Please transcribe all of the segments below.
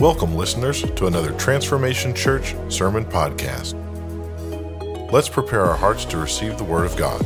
Welcome, listeners, to another Transformation Church Sermon Podcast. Let's prepare our hearts to receive the Word of God.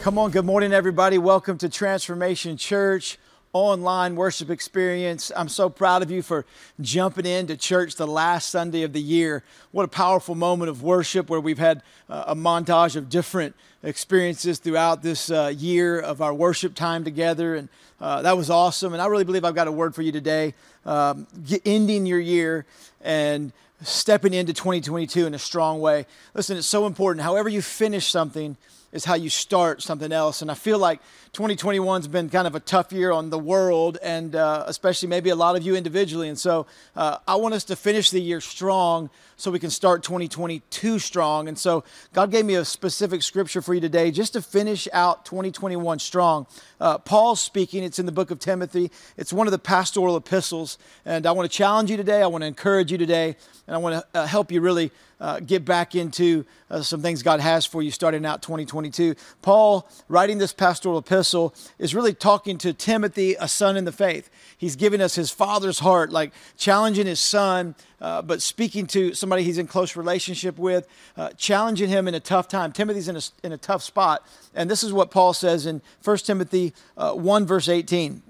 Come on, good morning, everybody. Welcome to Transformation Church online worship experience. I'm so proud of you for jumping into church the last Sunday of the year. What a powerful moment of worship where we've had uh, a montage of different experiences throughout this uh, year of our worship time together. And uh, that was awesome. And I really believe I've got a word for you today, um, ending your year and stepping into 2022 in a strong way. Listen, it's so important. However, you finish something, is how you start something else. And I feel like 2021's been kind of a tough year on the world, and uh, especially maybe a lot of you individually. And so uh, I want us to finish the year strong so we can start 2022 strong. And so God gave me a specific scripture for you today just to finish out 2021 strong. Uh, Paul's speaking, it's in the book of Timothy, it's one of the pastoral epistles. And I want to challenge you today, I want to encourage you today, and I want to uh, help you really uh, get back into uh, some things God has for you starting out 2022. Paul, writing this pastoral epistle, is really talking to Timothy, a son in the faith. He's giving us his father's heart, like challenging his son, uh, but speaking to somebody he's in close relationship with, uh, challenging him in a tough time. Timothy's in a, in a tough spot. And this is what Paul says in 1 Timothy uh, 1, verse 18.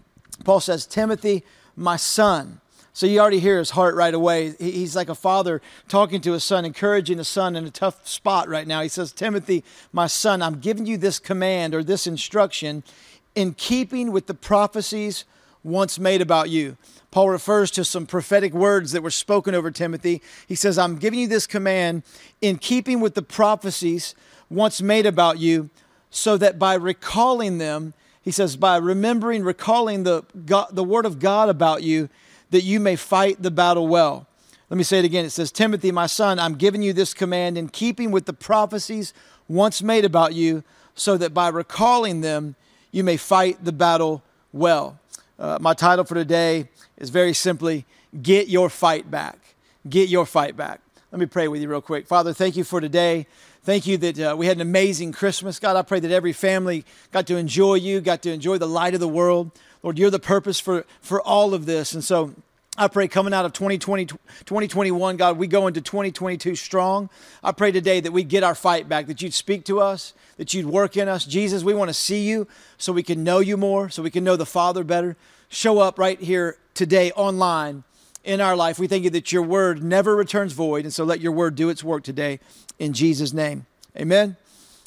Paul says, Timothy, my son, so you already hear his heart right away. He's like a father talking to his son, encouraging his son in a tough spot right now. He says, Timothy, my son, I'm giving you this command or this instruction in keeping with the prophecies once made about you. Paul refers to some prophetic words that were spoken over Timothy. He says, I'm giving you this command in keeping with the prophecies once made about you, so that by recalling them, he says, by remembering, recalling the, God, the word of God about you, that you may fight the battle well. Let me say it again. It says, Timothy, my son, I'm giving you this command in keeping with the prophecies once made about you, so that by recalling them, you may fight the battle well. Uh, my title for today is very simply Get Your Fight Back. Get Your Fight Back. Let me pray with you real quick. Father, thank you for today. Thank you that uh, we had an amazing Christmas. God, I pray that every family got to enjoy you, got to enjoy the light of the world. Lord, you're the purpose for, for all of this. And so I pray coming out of 2020, 2021, God, we go into 2022 strong. I pray today that we get our fight back, that you'd speak to us, that you'd work in us. Jesus, we want to see you so we can know you more, so we can know the Father better. Show up right here today online in our life. We thank you that your word never returns void. And so let your word do its work today in Jesus' name. Amen.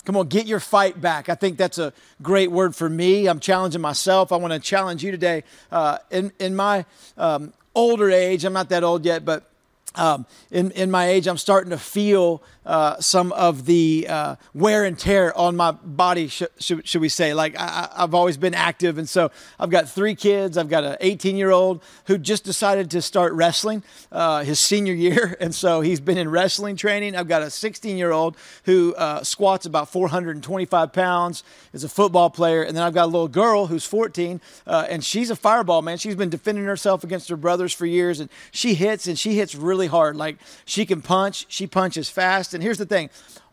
Come on, get your fight back. I think that's a great word for me. I'm challenging myself. I want to challenge you today. Uh, in, in my um, older age, I'm not that old yet, but um, in, in my age, I'm starting to feel uh, some of the uh, wear and tear on my body, sh- sh- should we say. Like, I, have always been active. And so I've got three kids. I've got an 18 year old who just decided to start wrestling uh, his senior year. And so he's been in wrestling training. I've got a 16 year old who uh, squats about 425 pounds, is a football player. And then I've got a little girl who's 14, uh, and she's a fireball, man. She's been defending herself against her brothers for years. And she hits, and she hits really hard. Like, she can punch, she punches fast and here's the thing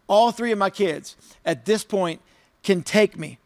all three of my kids at this point can take me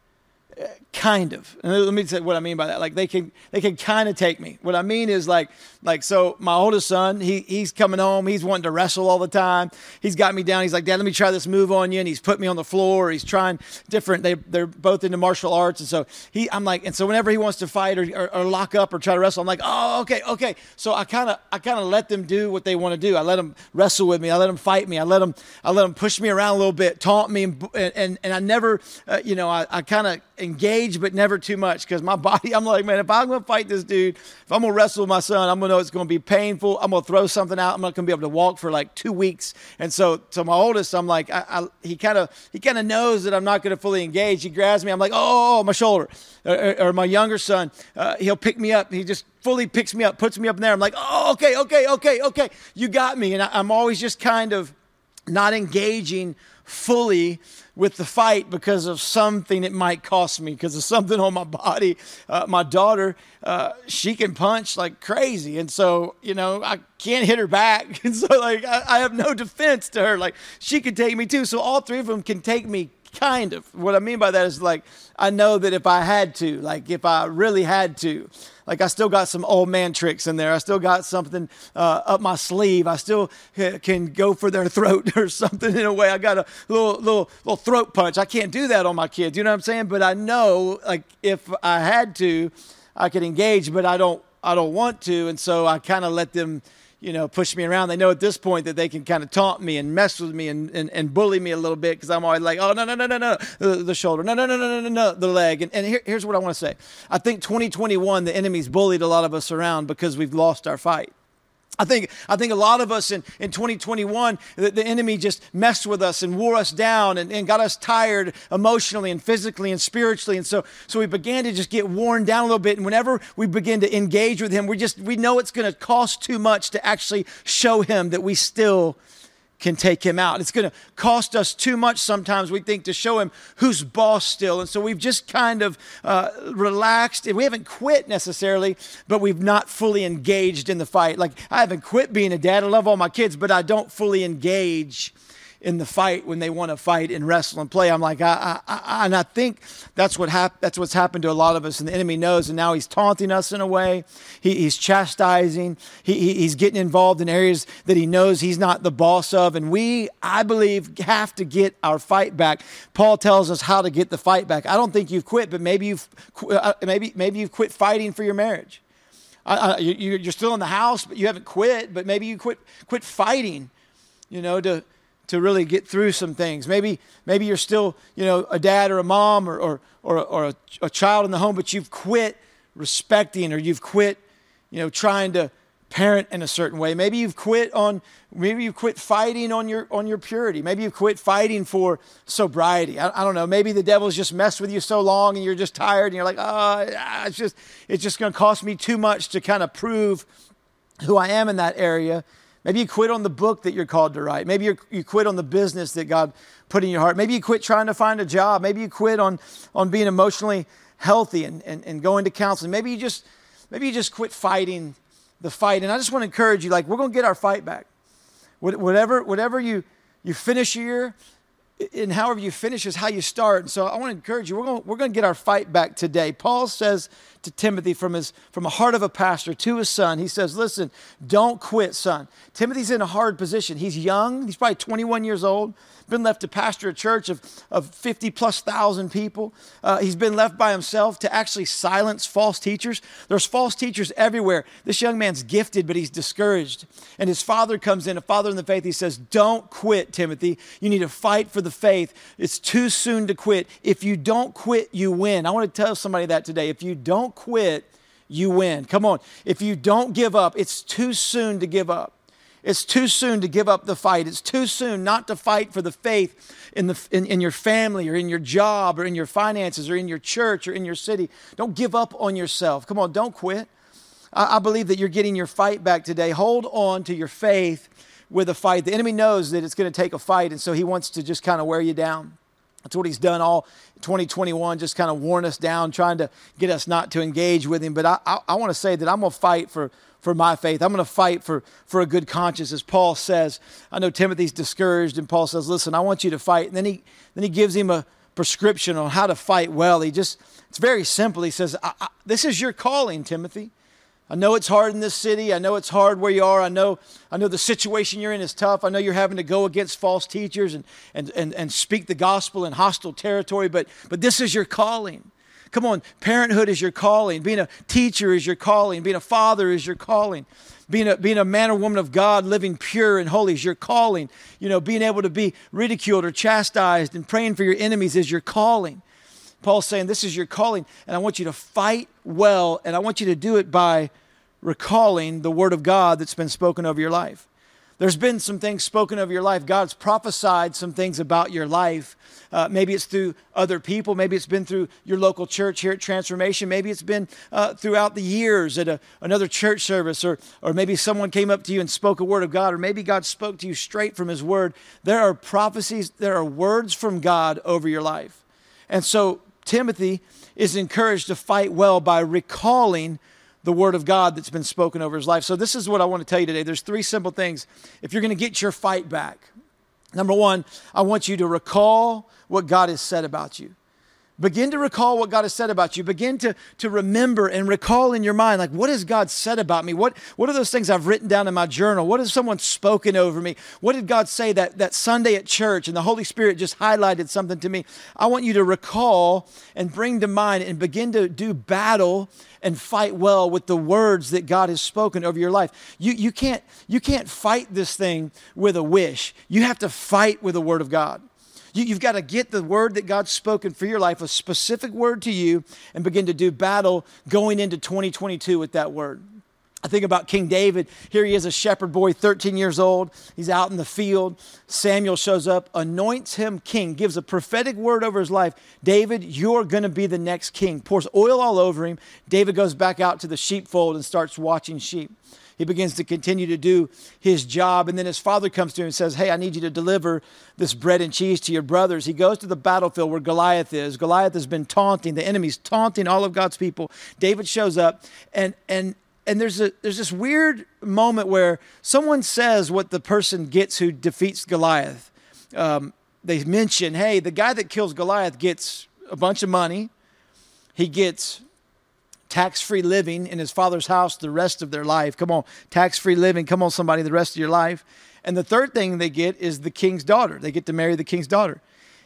kind of. And let me say what i mean by that. Like they can they can kind of take me. What i mean is like like so my oldest son he he's coming home. He's wanting to wrestle all the time. He's got me down. He's like dad let me try this move on you. And he's put me on the floor. He's trying different they, they're both into martial arts. And so he i'm like and so whenever he wants to fight or, or, or lock up or try to wrestle i'm like oh okay okay. So i kind of i kind of let them do what they want to do. I let them wrestle with me. I let them fight me. I let them i let them push me around a little bit taunt me and and, and i never uh, you know i, I kind of engage, but never too much because my body, I'm like, man, if I'm going to fight this dude, if I'm going to wrestle with my son, I'm going to know it's going to be painful. I'm going to throw something out. I'm not going to be able to walk for like two weeks. And so, to my oldest, I'm like, I, I, he kind of he kind of knows that I'm not going to fully engage. He grabs me. I'm like, oh, my shoulder. Or, or my younger son, uh, he'll pick me up. He just fully picks me up, puts me up in there. I'm like, oh, okay, okay, okay, okay. You got me. And I, I'm always just kind of not engaging fully with the fight because of something it might cost me, because of something on my body. Uh, my daughter, uh, she can punch like crazy. And so, you know, I can't hit her back. And so, like, I, I have no defense to her. Like, she could take me too. So, all three of them can take me kind of. What I mean by that is like, I know that if I had to, like if I really had to, like I still got some old man tricks in there. I still got something uh, up my sleeve. I still can go for their throat or something in a way. I got a little little little throat punch. I can't do that on my kids. You know what I'm saying? But I know like if I had to, I could engage, but I don't I don't want to, and so I kind of let them you know, push me around. They know at this point that they can kind of taunt me and mess with me and, and, and bully me a little bit because I'm always like, oh, no, no, no, no, no, the, the shoulder, no, no, no, no, no, no, no, the leg. And, and here, here's what I want to say I think 2021, the enemy's bullied a lot of us around because we've lost our fight. I think, I think a lot of us in, in 2021, the, the enemy just messed with us and wore us down and, and got us tired emotionally and physically and spiritually. And so, so we began to just get worn down a little bit. And whenever we begin to engage with him, we just, we know it's going to cost too much to actually show him that we still can take him out. It's going to cost us too much sometimes, we think, to show him who's boss still. And so we've just kind of uh, relaxed. We haven't quit necessarily, but we've not fully engaged in the fight. Like, I haven't quit being a dad. I love all my kids, but I don't fully engage in the fight when they want to fight and wrestle and play. I'm like, I, I, I and I think that's what hap- that's what's happened to a lot of us, and the enemy knows, and now he's taunting us in a way. He, he's chastising. He, he's getting involved in areas that he knows he's not the boss of, and we, I believe, have to get our fight back. Paul tells us how to get the fight back. I don't think you've quit, but maybe you've uh, maybe maybe you've quit fighting for your marriage. you, you're still in the house, but you haven't quit. But maybe you quit quit fighting. You know to to really get through some things. Maybe, maybe you're still, you know, a dad or a mom or, or, or, or a, a, child in the home, but you've quit respecting or you've quit, you know, trying to parent in a certain way. Maybe you've quit on, maybe you've quit fighting on your, on your purity. Maybe you've quit fighting for sobriety. I, I don't know. Maybe the devil's just messed with you so long and you're just tired and you're like, oh, it's just, it's just going to cost me too much to kind of prove who I am in that area Maybe you quit on the book that you're called to write. Maybe you quit on the business that God put in your heart. Maybe you quit trying to find a job. Maybe you quit on, on being emotionally healthy and, and, and going to counseling. Maybe you just maybe you just quit fighting the fight. And I just want to encourage you, like we're going to get our fight back. Whatever, whatever you, you finish here, and however you finish is how you start. And so I want to encourage you, we're going, we're going to get our fight back today. Paul says to Timothy from, his, from a heart of a pastor to his son, he says, Listen, don't quit, son. Timothy's in a hard position. He's young, he's probably 21 years old been left to pastor a church of, of 50 plus thousand people. Uh, he's been left by himself to actually silence false teachers. There's false teachers everywhere. This young man's gifted, but he's discouraged. And his father comes in, a father in the faith. He says, Don't quit, Timothy. You need to fight for the faith. It's too soon to quit. If you don't quit, you win. I want to tell somebody that today. If you don't quit, you win. Come on. If you don't give up, it's too soon to give up. It's too soon to give up the fight. It's too soon not to fight for the faith in, the, in, in, your family or in your job or in your finances or in your church or in your city. Don't give up on yourself. Come on, don't quit. I, I believe that you're getting your fight back today. Hold on to your faith with a fight. The enemy knows that it's going to take a fight, and so he wants to just kind of wear you down. That's what he's done all 2021, just kind of worn us down, trying to get us not to engage with him. But I, I, I want to say that I'm going to fight for for my faith. I'm going to fight for, for a good conscience, as Paul says. I know Timothy's discouraged, and Paul says, Listen, I want you to fight. And then he, then he gives him a prescription on how to fight well. He just, it's very simple. He says, This is your calling, Timothy. I know it's hard in this city. I know it's hard where you are. I know, I know the situation you're in is tough. I know you're having to go against false teachers and, and, and, and speak the gospel in hostile territory, but, but this is your calling. Come on, parenthood is your calling. Being a teacher is your calling. Being a father is your calling. Being a, being a man or woman of God, living pure and holy is your calling. You know, being able to be ridiculed or chastised and praying for your enemies is your calling. Paul's saying, This is your calling, and I want you to fight well, and I want you to do it by recalling the word of God that's been spoken over your life. There's been some things spoken of your life. God's prophesied some things about your life. Uh, maybe it's through other people. Maybe it's been through your local church here at Transformation. Maybe it's been uh, throughout the years at a, another church service, or, or maybe someone came up to you and spoke a word of God, or maybe God spoke to you straight from His word. There are prophecies, there are words from God over your life. And so Timothy is encouraged to fight well by recalling the word of God that's been spoken over his life. So, this is what I want to tell you today. There's three simple things. If you're going to get your fight back, Number one, I want you to recall what God has said about you. Begin to recall what God has said about you. Begin to, to remember and recall in your mind, like, what has God said about me? What, what are those things I've written down in my journal? What has someone spoken over me? What did God say that, that Sunday at church and the Holy Spirit just highlighted something to me? I want you to recall and bring to mind and begin to do battle and fight well with the words that God has spoken over your life. You, you, can't, you can't fight this thing with a wish. You have to fight with the Word of God. You, have got to get the word that God's spoken for your life, a specific word to you, and begin to do battle going into 2022 with that word. I think about King David. Here he is, a shepherd boy, 13 years old. He's out in the field. Samuel shows up, anoints him king, gives a prophetic word over his life. David, you're going to be the next king. Pours oil all over him. David goes back out to the sheepfold and starts watching sheep. He begins to continue to do his job. And then his father comes to him and says, Hey, I need you to deliver this bread and cheese to your brothers. He goes to the battlefield where Goliath is. Goliath has been taunting, the enemy's taunting all of God's people. David shows up, and, and, and there's, a, there's this weird moment where someone says what the person gets who defeats Goliath. Um, they mention, hey, the guy that kills Goliath gets a bunch of money. He gets tax free living in his father's house the rest of their life. Come on, tax free living. Come on, somebody, the rest of your life. And the third thing they get is the king's daughter. They get to marry the king's daughter.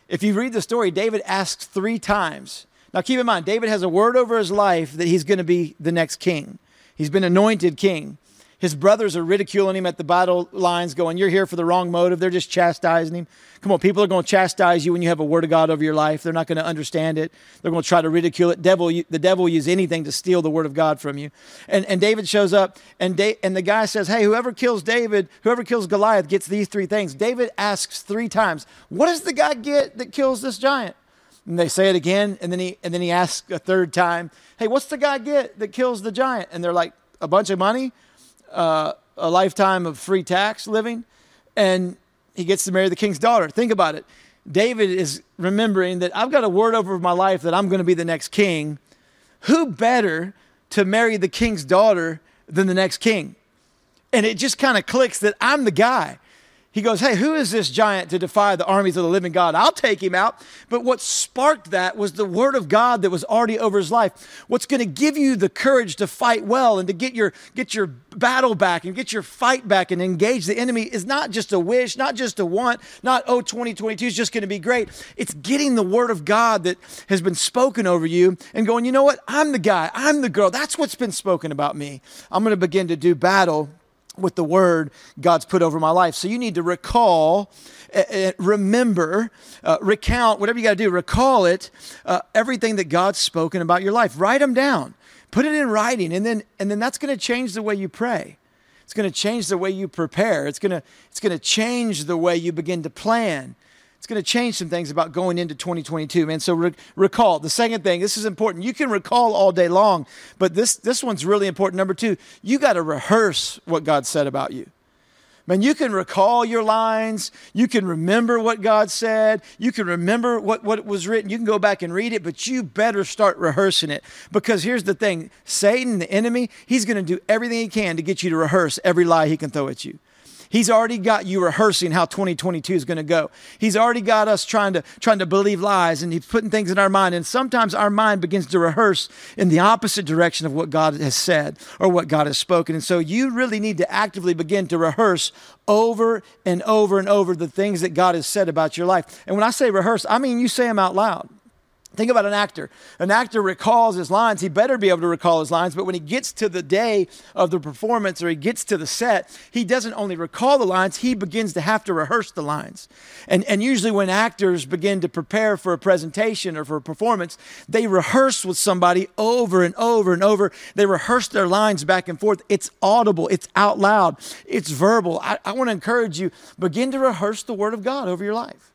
If you read the story, David asks three times. Now, keep in mind, David has a word over his life that he's going to be the next king. He's been anointed king. His brothers are ridiculing him at the battle lines, going, You're here for the wrong motive. They're just chastising him. Come on, people are going to chastise you when you have a word of God over your life. They're not going to understand it. They're going to try to ridicule it. Devil, the devil will use anything to steal the word of God from you. And, and David shows up, and, da- and the guy says, Hey, whoever kills David, whoever kills Goliath gets these three things. David asks three times, What does the guy get that kills this giant? And they say it again, and then he and then he asks a third time, "Hey, what's the guy get that kills the giant?" And they're like, "A bunch of money." Uh, a lifetime of free tax living, and he gets to marry the king's daughter. Think about it. David is remembering that I've got a word over my life that I'm going to be the next king. Who better to marry the king's daughter than the next king? And it just kind of clicks that I'm the guy he goes, Hey, who is this giant to defy the armies of the living God? I'll take him out. But what sparked that was the word of God that was already over his life. What's going to give you the courage to fight well and to get your, get your battle back and get your fight back and engage the enemy is not just a wish, not just a want, not, oh, 2022 is just going to be great. It's getting the word of God that has been spoken over you and going, you know what? I'm the guy. I'm the girl. That's what's been spoken about me. I'm going to begin to do battle with the word God's put over my life. So you need to recall, uh, remember, uh, recount, whatever you got to do, recall it, uh, everything that God's spoken about your life. Write them down, put it in writing, and then, and then that's going to change the way you pray. It's going to change the way you prepare. It's going to, it's going to change the way you begin to plan it's going to change some things about going into 2022, man. So re- recall. The second thing, this is important. You can recall all day long, but this this one's really important. Number two, you got to rehearse what God said about you. Man, you can recall your lines. You can remember what God said. You can remember what, what was written. You can go back and read it, but you better start rehearsing it. Because here's the thing Satan, the enemy, he's going to do everything he can to get you to rehearse every lie he can throw at you. He's already got you rehearsing how 2022 is going to go. He's already got us trying to trying to believe lies and he's putting things in our mind. And sometimes our mind begins to rehearse in the opposite direction of what God has said or what God has spoken. And so you really need to actively begin to rehearse over and over and over the things that God has said about your life. And when I say rehearse, I mean you say them out loud. Think about an actor. An actor recalls his lines. He better be able to recall his lines, but when he gets to the day of the performance or he gets to the set, he doesn't only recall the lines, he begins to have to rehearse the lines. And, and usually, when actors begin to prepare for a presentation or for a performance, they rehearse with somebody over and over and over. They rehearse their lines back and forth. It's audible, it's out loud, it's verbal. I, I want to encourage you begin to rehearse the Word of God over your life.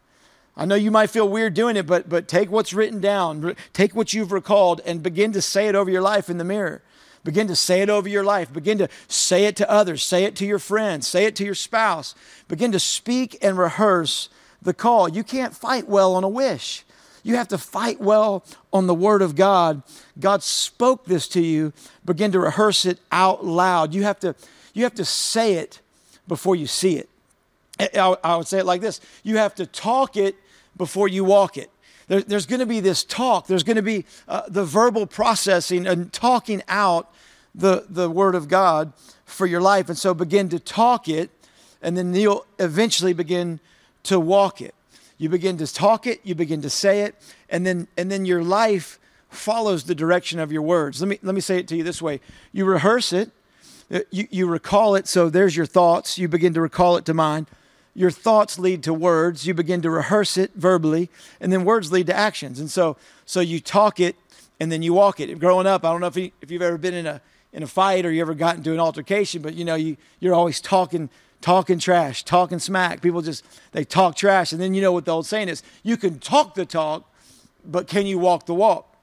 I know you might feel weird doing it, but, but take what's written down, take what you've recalled, and begin to say it over your life in the mirror. Begin to say it over your life. Begin to say it to others. Say it to your friends. Say it to your spouse. Begin to speak and rehearse the call. You can't fight well on a wish. You have to fight well on the Word of God. God spoke this to you. Begin to rehearse it out loud. You have to, you have to say it before you see it. I, I would say it like this you have to talk it before you walk it. There, there's going to be this talk, there's going to be uh, the verbal processing and talking out the, the Word of God for your life. And so begin to talk it, and then you'll eventually begin to walk it. You begin to talk it, you begin to say it, and then, and then your life follows the direction of your words. Let me, let me say it to you this way you rehearse it, uh, you, you recall it, so there's your thoughts, you begin to recall it to mind your thoughts lead to words. You begin to rehearse it verbally and then words lead to actions. And so so you talk it and then you walk it. Growing up i don't know if, you, if you've ever been in a in a fight or you ever got into an altercation but you know you you're always talking talking trash talking smack. People just they talk trash. And then you know what the old saying is? You can talk the talk but can you walk the walk?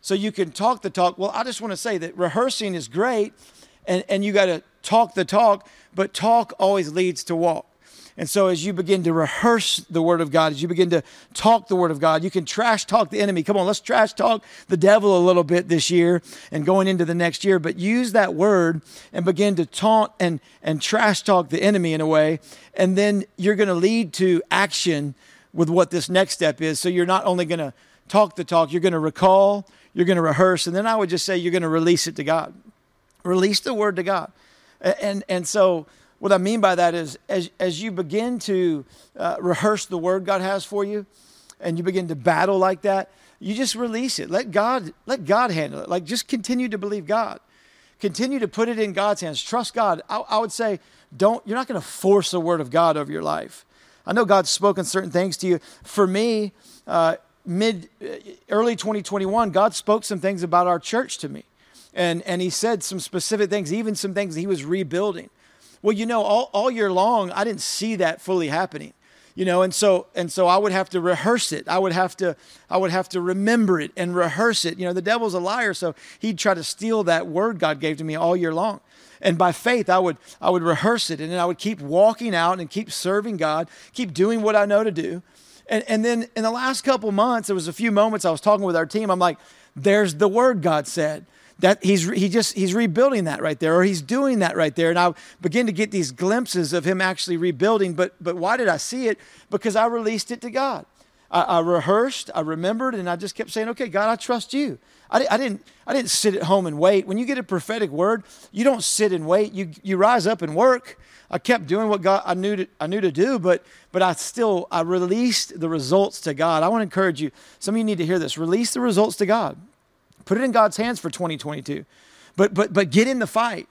So you can talk the talk. Well i just want to say that rehearsing is great and and you got to talk the talk but talk always leads to walk and so, as you begin to rehearse the Word of God, as you begin to talk the Word of God, you can trash talk the enemy. Come on, let's trash talk the devil a little bit this year and going into the next year, but use that Word and begin to taunt and, and trash talk the enemy in a way. And then you're going to lead to action with what this next step is. So, you're not only going to talk the talk, you're going to recall, you're going to rehearse, and then I would just say you're going to release it to God. Release the Word to God. And, and so, what I mean by that is, as, as you begin to uh, rehearse the word God has for you, and you begin to battle like that, you just release it. Let God, let God handle it. Like just continue to believe God. Continue to put it in God's hands. Trust God. I, I would say, don't. You're not going to force the word of God over your life. I know God's spoken certain things to you. For me, uh, mid uh, early 2021, God spoke some things about our church to me, and and He said some specific things, even some things He was rebuilding. Well, you know, all, all year long, I didn't see that fully happening you know and so and so i would have to rehearse it. I would have to i would have to remember it and rehearse it. You know the devil's a liar so he'd try to steal that word god gave to me all year long. And by faith i would i would rehearse it and then i would keep walking out and keep serving god keep doing what i know to do. And, and then in the last couple months there was a few moments i was talking with our team i'm like there's the word god said that he's he just he's rebuilding that right there or he's doing that right there and i begin to get these glimpses of him actually rebuilding but but why did i see it because i released it to god i, I rehearsed i remembered and i just kept saying okay god i trust you I, I didn't i didn't sit at home and wait when you get a prophetic word you don't sit and wait you you rise up and work I kept doing what God I knew to, I knew to do, but but I still I released the results to God. I want to encourage you. Some of you need to hear this. Release the results to God. Put it in God's hands for 2022. But, but, but get in the fight.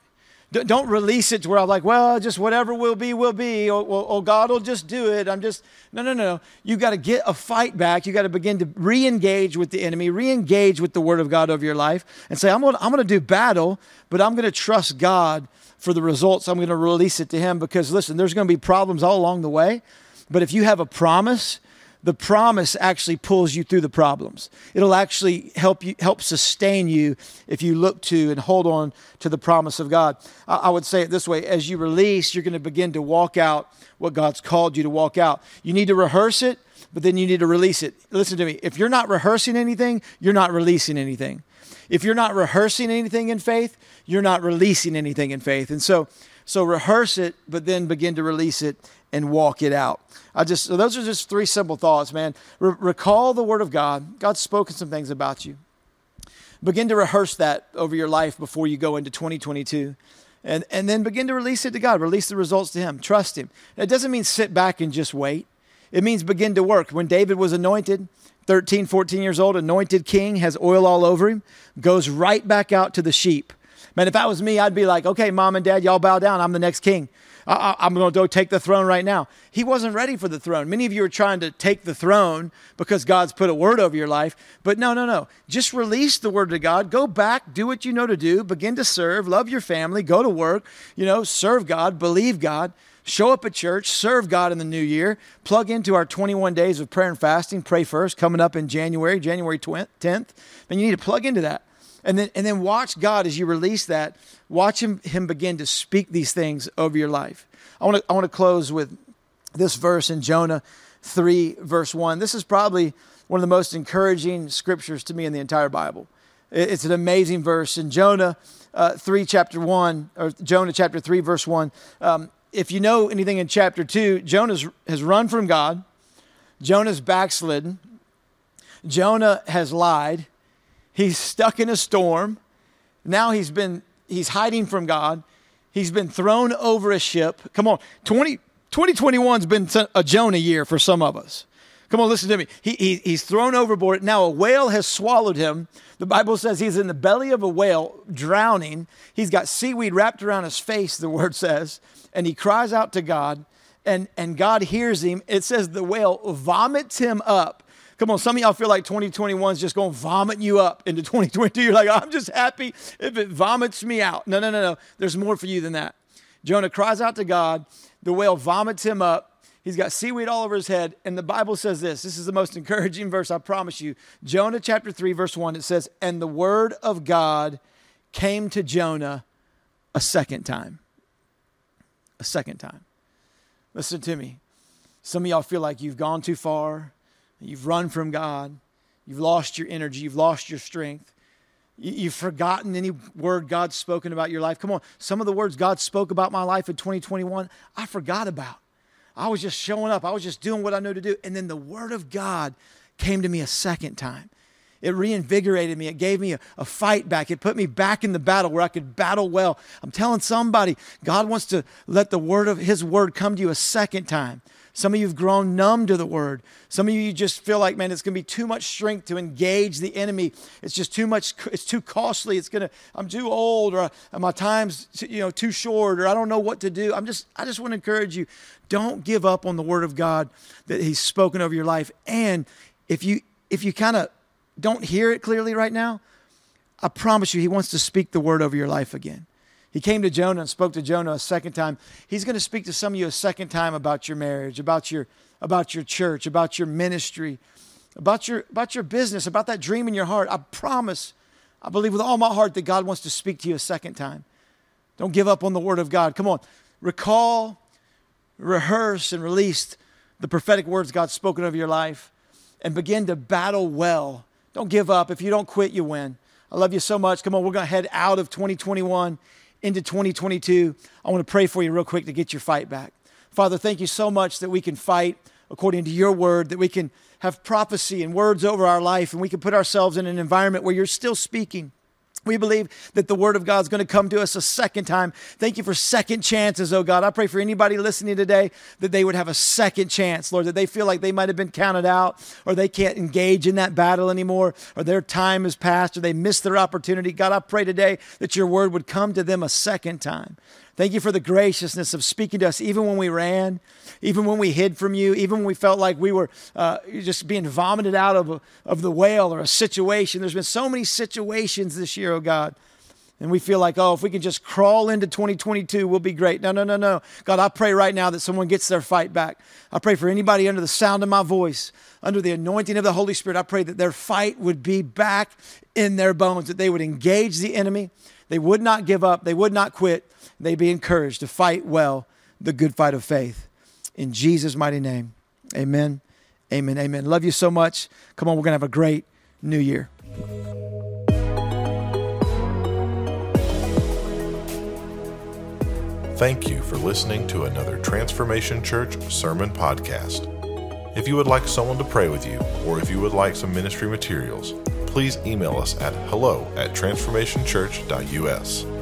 Don't release it to where I'm like, well, just whatever will be, will be. Or, or, or God will just do it. I'm just, no, no, no. You got to get a fight back. You got to begin to re engage with the enemy, re engage with the word of God over your life, and say, I'm going to I'm going to do battle, but I'm going to trust God for the results. I'm going to release it to Him because, listen, there's going to be problems all along the way. But if you have a promise, the promise actually pulls you through the problems. It'll actually help you help sustain you if you look to and hold on to the promise of God. I, would say it this way: as you release, you're going to begin to walk out what God's called you to walk out. You need to rehearse it, but then you need to release it. Listen to me: if you're not rehearsing anything, you're not releasing anything. If you're not rehearsing anything in faith, you're not releasing anything in faith. And so, so rehearse it, but then begin to release it and walk it out. I just so those are just three simple thoughts, man. Re- recall the word of God. God's spoken some things about you. Begin to rehearse that over your life before you go into 2022. And, and then begin to release it to God. Release the results to Him. Trust Him. It doesn't mean sit back and just wait. It means begin to work. When David was anointed, 13, 14 years old, anointed king, has oil all over him, goes right back out to the sheep. Man, if that was me, I'd be like, okay, mom and dad, y'all bow down. I'm the next king. Uh, uh, I, am going to go take the throne right now. He wasn't ready for the throne. Many of you are trying to take the throne because God's put a word over your life. But no, no, no. Just release the word to God. Go back, do what you know to do, begin to serve, love your family, go to work, you know, serve God, believe God. Show up at church, serve God in the new year, plug into our 21 days of prayer and fasting, pray first, coming up in January, January 10th. And you need to plug into that. And then, and then watch God as you release that, watch him, him begin to speak these things over your life. I want to I want to close with this verse in Jonah 3, verse 1. This is probably one of the most encouraging scriptures to me in the entire Bible. It's an amazing verse. In Jonah uh, 3, chapter 1, or Jonah chapter 3, verse 1, um, if you know anything in chapter 2, Jonah has run from God. Jonah's backslidden. Jonah has lied. He's stuck in a storm. Now he's been he's hiding from God. He's been thrown over a ship. Come on, 20, 2021's been a Jonah year for some of us. Come on, listen to me. He, he, he's thrown overboard. Now a whale has swallowed him. The Bible says he's in the belly of a whale, drowning. He's got seaweed wrapped around his face, the word says, and he cries out to God, and, and God hears him. It says the whale vomits him up. Come on, some of y'all feel like 2021 is just going to vomit you up into 2022. You're like, I'm just happy if it vomits me out. No, no, no, no. There's more for you than that. Jonah cries out to God. The whale vomits him up. He's got seaweed all over his head. And the Bible says this this is the most encouraging verse, I promise you. Jonah chapter 3, verse 1, it says, And the word of God came to Jonah a second time. A second time. Listen to me. Some of y'all feel like you've gone too far, you've run from God, you've lost your energy, you've lost your strength. You've forgotten any word God's spoken about your life. Come on, some of the words God spoke about my life in 2021, I forgot about. I was just showing up. I was just doing what I know to do. And then the Word of God came to me a second time. It reinvigorated me. It gave me a, a, fight back. It put me back in the battle where I could battle well. I'm telling somebody, God wants to let the word of His word come to you a second time. Some of you have grown numb to the word. Some of you just feel like, man, it's going to be too much strength to engage the enemy. It's just too much. It's too costly. It's going to. I'm too old, or uh, my time's you know too short, or I don't know what to do. I'm just. I just want to encourage you. Don't give up on the word of God that He's spoken over your life. And if you if you kind of don't hear it clearly right now, I promise you, He wants to speak the word over your life again. He came to Jonah and spoke to Jonah a second time. He's going to speak to some of you a second time about your marriage, about your about your church, about your ministry, about your about your business, about that dream in your heart. I promise, I believe with all my heart that God wants to speak to you a second time. Don't give up on the word of God. Come on. Recall, rehearse and release the prophetic words God's spoken over your life and begin to battle well. Don't give up. If you don't quit, you win. I love you so much. Come on, we're going to head out of 2021 into 2022, I want to pray for you real quick to get your fight back. Father, thank you so much that we can fight according to your word, that we can have prophecy and words over our life, and we can put ourselves in an environment where you're still speaking. We believe that the word of God is going to come to us a second time. Thank you for second chances, oh God. I pray for anybody listening today that they would have a second chance, Lord, that they feel like they might have been counted out or they can't engage in that battle anymore or their time has passed or they missed their opportunity. God, I pray today that your word would come to them a second time. Thank you for the graciousness of speaking to us, even when we ran, even when we hid from you, even when we felt like we were uh, just being vomited out of, a, of the whale or a situation. There's been so many situations this year, oh God. And we feel like, oh, if we can just crawl into 2022, we'll be great. No, no, no, no. God, I pray right now that someone gets their fight back. I pray for anybody under the sound of my voice, under the anointing of the Holy Spirit. I pray that their fight would be back in their bones, that they would engage the enemy. They would not give up. They would not quit They'd be encouraged to fight well the good fight of faith. In Jesus' mighty name, amen, amen, amen. Love you so much. Come on, we're going to have a great new year. Thank you for listening to another Transformation Church sermon podcast. If you would like someone to pray with you, or if you would like some ministry materials, please email us at hello at transformationchurch.us.